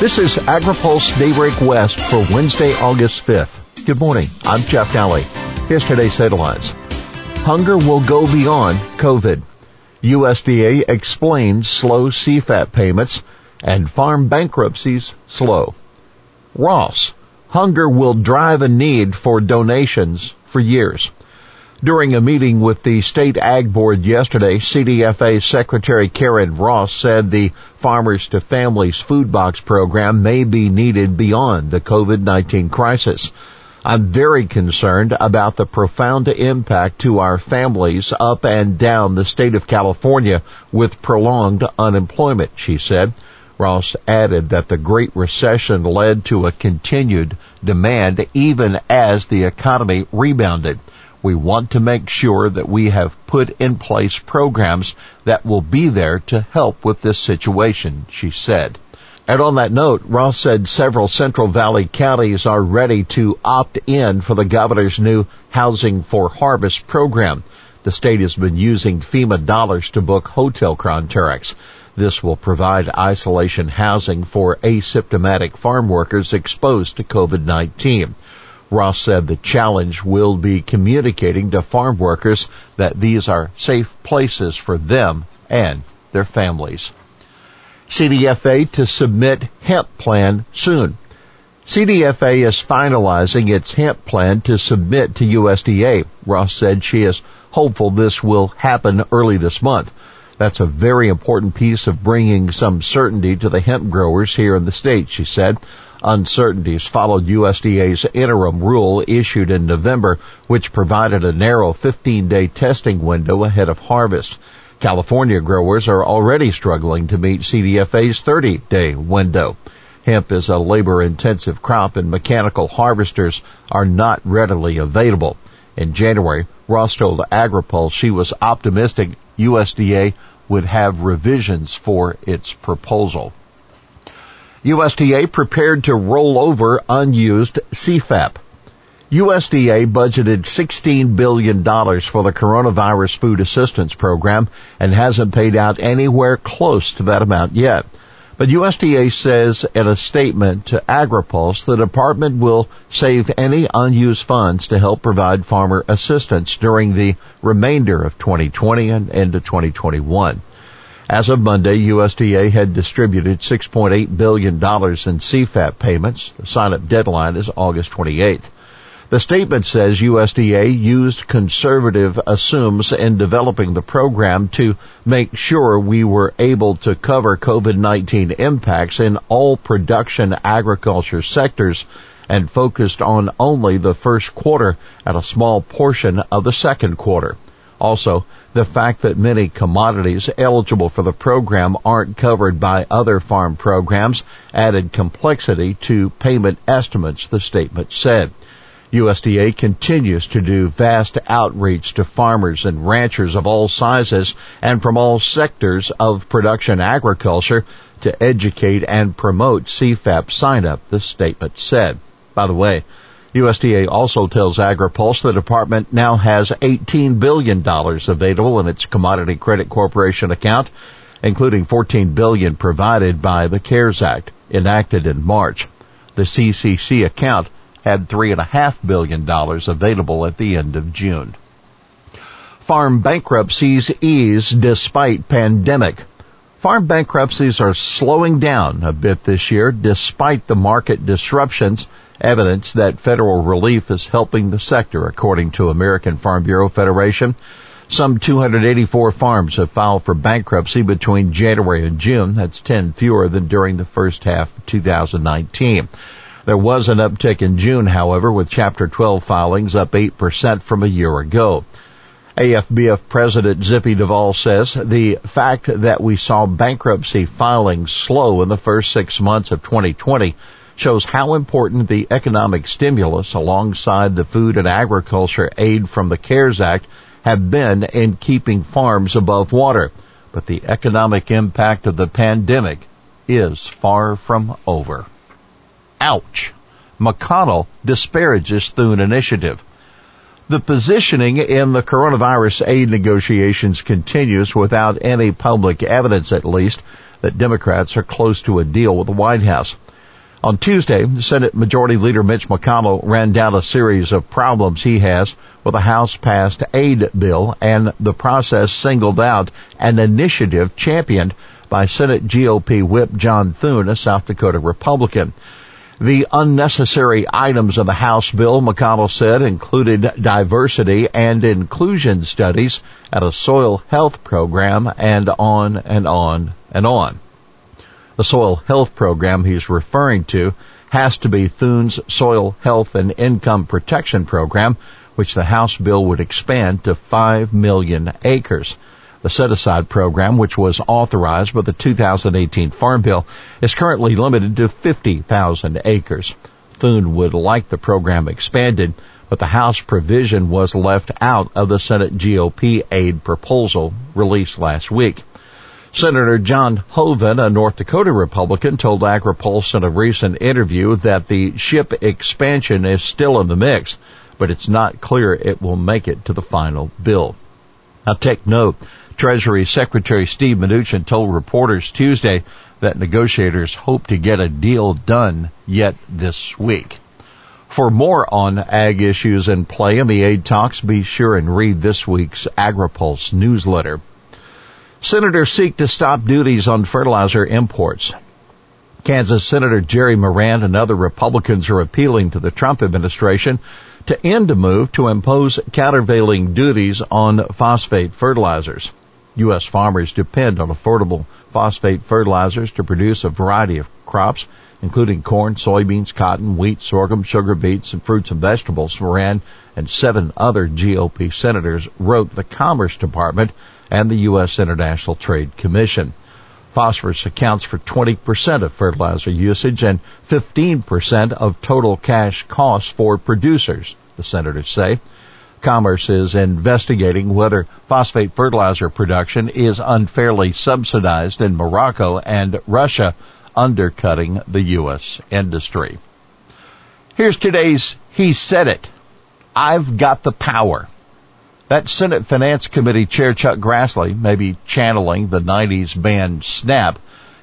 This is AgriPulse Daybreak West for Wednesday, August 5th. Good morning. I'm Jeff Daly. Here's today's headlines. Hunger will go beyond COVID. USDA explains slow CFAP payments and farm bankruptcies slow. Ross. Hunger will drive a need for donations for years. During a meeting with the State Ag Board yesterday, CDFA Secretary Karen Ross said the Farmers to Families Food Box program may be needed beyond the COVID-19 crisis. I'm very concerned about the profound impact to our families up and down the state of California with prolonged unemployment, she said. Ross added that the Great Recession led to a continued demand even as the economy rebounded. We want to make sure that we have put in place programs that will be there to help with this situation, she said. And on that note, Ross said several Central Valley counties are ready to opt in for the governor's new Housing for Harvest program. The state has been using FEMA dollars to book hotel contracts. This will provide isolation housing for asymptomatic farm workers exposed to COVID-19. Ross said the challenge will be communicating to farm workers that these are safe places for them and their families. CDFA to submit hemp plan soon. CDFA is finalizing its hemp plan to submit to USDA. Ross said she is hopeful this will happen early this month. That's a very important piece of bringing some certainty to the hemp growers here in the state, she said uncertainties followed USDA's interim rule issued in November, which provided a narrow 15-day testing window ahead of harvest. California growers are already struggling to meet CDFA's 30-day window. Hemp is a labor-intensive crop and mechanical harvesters are not readily available. In January, Ross told AgriPulse she was optimistic USDA would have revisions for its proposal. USDA prepared to roll over unused CFAP. USDA budgeted $16 billion for the coronavirus food assistance program and hasn't paid out anywhere close to that amount yet. But USDA says in a statement to AgriPulse the department will save any unused funds to help provide farmer assistance during the remainder of 2020 and into 2021. As of Monday, USDA had distributed $6.8 billion in CFAP payments. The sign-up deadline is August 28th. The statement says USDA used conservative assumes in developing the program to make sure we were able to cover COVID-19 impacts in all production agriculture sectors and focused on only the first quarter and a small portion of the second quarter. Also, the fact that many commodities eligible for the program aren't covered by other farm programs added complexity to payment estimates, the statement said. USDA continues to do vast outreach to farmers and ranchers of all sizes and from all sectors of production agriculture to educate and promote CFAP sign up, the statement said. By the way, USDA also tells AgriPulse the department now has $18 billion available in its Commodity Credit Corporation account, including 14 billion provided by the CARES Act, enacted in March. The CCC account had $3.5 billion available at the end of June. Farm bankruptcies ease despite pandemic. Farm bankruptcies are slowing down a bit this year despite the market disruptions evidence that federal relief is helping the sector, according to American Farm Bureau Federation. Some 284 farms have filed for bankruptcy between January and June. That's 10 fewer than during the first half of 2019. There was an uptick in June, however, with Chapter 12 filings up 8% from a year ago. AFBF President Zippy Duvall says the fact that we saw bankruptcy filings slow in the first six months of 2020 shows how important the economic stimulus alongside the food and agriculture aid from the CARES Act have been in keeping farms above water. But the economic impact of the pandemic is far from over. Ouch. McConnell disparages Thune initiative. The positioning in the coronavirus aid negotiations continues without any public evidence at least that Democrats are close to a deal with the White House. On Tuesday, Senate Majority Leader Mitch McConnell ran down a series of problems he has with a House passed aid bill and the process singled out an initiative championed by Senate GOP whip John Thune, a South Dakota Republican. The unnecessary items of the House bill, McConnell said, included diversity and inclusion studies at a soil health program and on and on and on. The soil health program he's referring to has to be Thune's Soil Health and Income Protection Program, which the House bill would expand to 5 million acres. The set-aside program, which was authorized by the 2018 Farm Bill, is currently limited to 50,000 acres. Thune would like the program expanded, but the House provision was left out of the Senate GOP aid proposal released last week. Senator John Hoeven, a North Dakota Republican, told AgriPulse in a recent interview that the SHIP expansion is still in the mix, but it's not clear it will make it to the final bill. Now take note, Treasury Secretary Steve Mnuchin told reporters Tuesday that negotiators hope to get a deal done yet this week. For more on ag issues in play in the aid talks, be sure and read this week's AgriPulse newsletter. Senators seek to stop duties on fertilizer imports. Kansas Senator Jerry Moran and other Republicans are appealing to the Trump administration to end a move to impose countervailing duties on phosphate fertilizers. U.S. farmers depend on affordable phosphate fertilizers to produce a variety of crops, including corn, soybeans, cotton, wheat, sorghum, sugar beets, and fruits and vegetables. Moran and seven other GOP senators wrote the Commerce Department and the U.S. International Trade Commission. Phosphorus accounts for 20% of fertilizer usage and 15% of total cash costs for producers, the senators say. Commerce is investigating whether phosphate fertilizer production is unfairly subsidized in Morocco and Russia, undercutting the U.S. industry. Here's today's He Said It. I've got the power. That Senate Finance Committee Chair Chuck Grassley may be channeling the 90s band Snap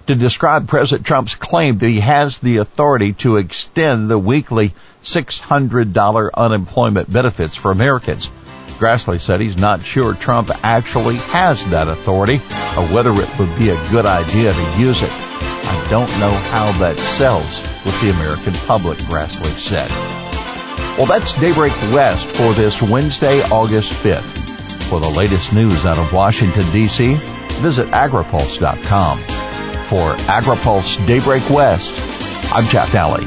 to describe President Trump's claim that he has the authority to extend the weekly $600 unemployment benefits for Americans. Grassley said he's not sure Trump actually has that authority or whether it would be a good idea to use it. I don't know how that sells with the American public, Grassley said. Well, that's Daybreak West for this Wednesday, August 5th. For the latest news out of Washington, D.C., visit agripulse.com. For AgriPulse Daybreak West, I'm Jeff Daly.